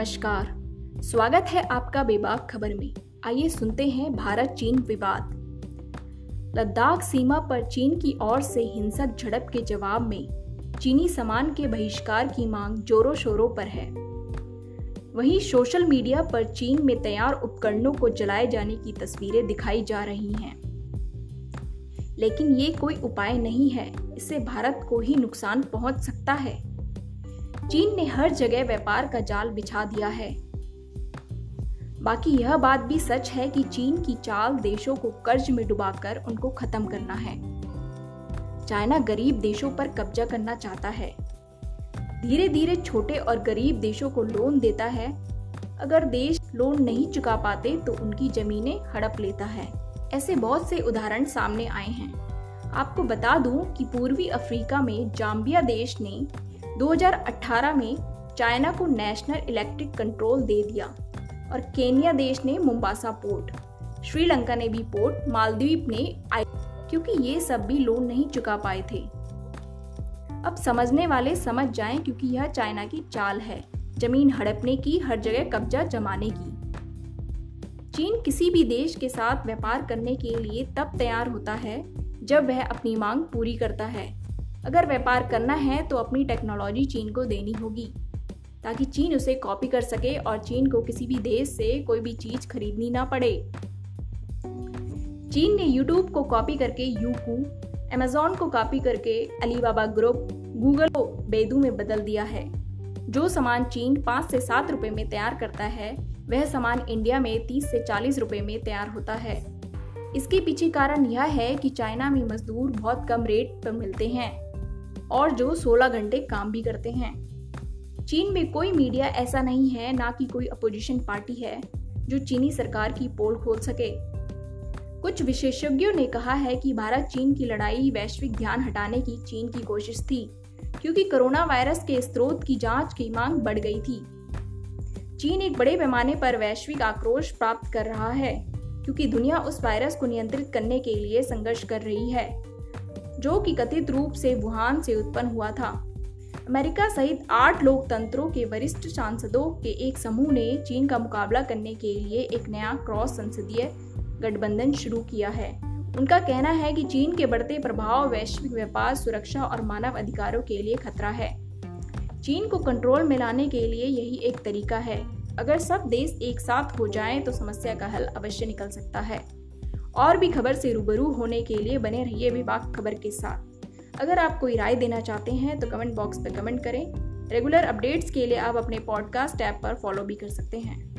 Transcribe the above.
नमस्कार। स्वागत है आपका बेबाक खबर में। आइए सुनते हैं भारत चीन विवाद। लद्दाख सीमा पर चीन की ओर से हिंसक झड़प के जवाब में चीनी सामान के बहिष्कार की मांग जोरों शोरों पर है। वहीं सोशल मीडिया पर चीन में तैयार उपकरणों को जलाए जाने की तस्वीरें दिखाई जा रही हैं। लेकिन ये कोई उपाय नहीं है। इससे भारत को ही नुकसान पहुँच सकता है। चीन ने हर जगह व्यापार का जाल बिछा दिया है। बाकी यह बात भी सच है कि चीन की चाल देशों को कर्ज में डुबाकर उनको खत्म करना है। चाइना गरीब देशों पर कब्जा करना चाहता है। धीरे धीरे छोटे और गरीब देशों को लोन देता है। अगर देश लोन नहीं चुका पाते तो उनकी जमीनें हड़प लेता है। ऐसे बहुत से उदाहरण सामने आए हैं। आपको बता दूँ कि पूर्वी अफ्रीका में जाम्बिया देश ने 2018 में चाइना को नेशनल इलेक्ट्रिक कंट्रोल दे दिया और केनिया देश ने मुंबासा पोर्ट। श्रीलंका ने भी पोर्ट मालदीव ने आई, क्योंकि ये सब भी लोन नहीं चुका पाए थे। अब समझने वाले समझ जाएँ क्योंकि यह चाइना की चाल है। ज़मीन हड़पने की, हर जगह कब्जा जमाने की। चीन किसी भी देश के साथ व्यापार करने के लिए तब तैयार होता है जब वह अपनी मांग पूरी करता है। अगर व्यापार करना है तो अपनी टेक्नोलॉजी चीन को देनी होगी, ताकि चीन उसे कॉपी कर सके और चीन को किसी भी देश से कोई भी चीज़ खरीदनी ना पड़े। चीन ने यूट्यूब को कॉपी करके यूकू अमेजोन को कॉपी करके अलीबाबा ग्रुप गूगल को बेदू में बदल दिया है। जो सामान चीन पाँच से सात रुपए में तैयार करता है, वह सामान इंडिया में तीस से चालीस रुपए में तैयार होता है। इसके पीछे कारण यह है कि चाइना में मजदूर बहुत कम रेट पर मिलते हैं। और जो 16 घंटे काम भी करते हैं। चीन में कोई मीडिया ऐसा नहीं है, ना कि कोई अपोजिशन पार्टी है, जो चीनी सरकार की पोल खोल सके। कुछ विशेषज्ञों ने कहा है कि भारत चीन की लड़ाई वैश्विक ध्यान हटाने की चीन की कोशिश थी, क्योंकि कोरोना वायरस के स्रोत की जाँच की मांग बढ़ गई थी। चीन एक बड़े पैमाने पर वैश्विक आक्रोश प्राप्त कर रहा है, क्योंकि दुनिया उस वायरस को नियंत्रित करने के लिए संघर्ष कर रही है। जो कि कथित रूप से वुहान से उत्पन्न हुआ था। अमेरिका सहित आठ लोकतंत्रों के वरिष्ठ सांसदों के एक समूह ने चीन का मुकाबला करने के लिए एक नया क्रॉस संसदीय गठबंधन शुरू किया है। उनका कहना है कि चीन के बढ़ते प्रभाव वैश्विक व्यापार, सुरक्षा और मानव अधिकारों के लिए खतरा है। चीन को कंट्रोल में लाने के लिए यही एक तरीका है। अगर सब देश एक साथ हो जाएँ तो समस्या का हल अवश्य निकल सकता है। और भी खबर से रूबरू होने के लिए बने रहिए विभाग खबर के साथ। अगर आप कोई राय देना चाहते हैं तो कमेंट बॉक्स पर कमेंट करें। रेगुलर अपडेट्स के लिए आप अपने पॉडकास्ट ऐप पर फॉलो भी कर सकते हैं।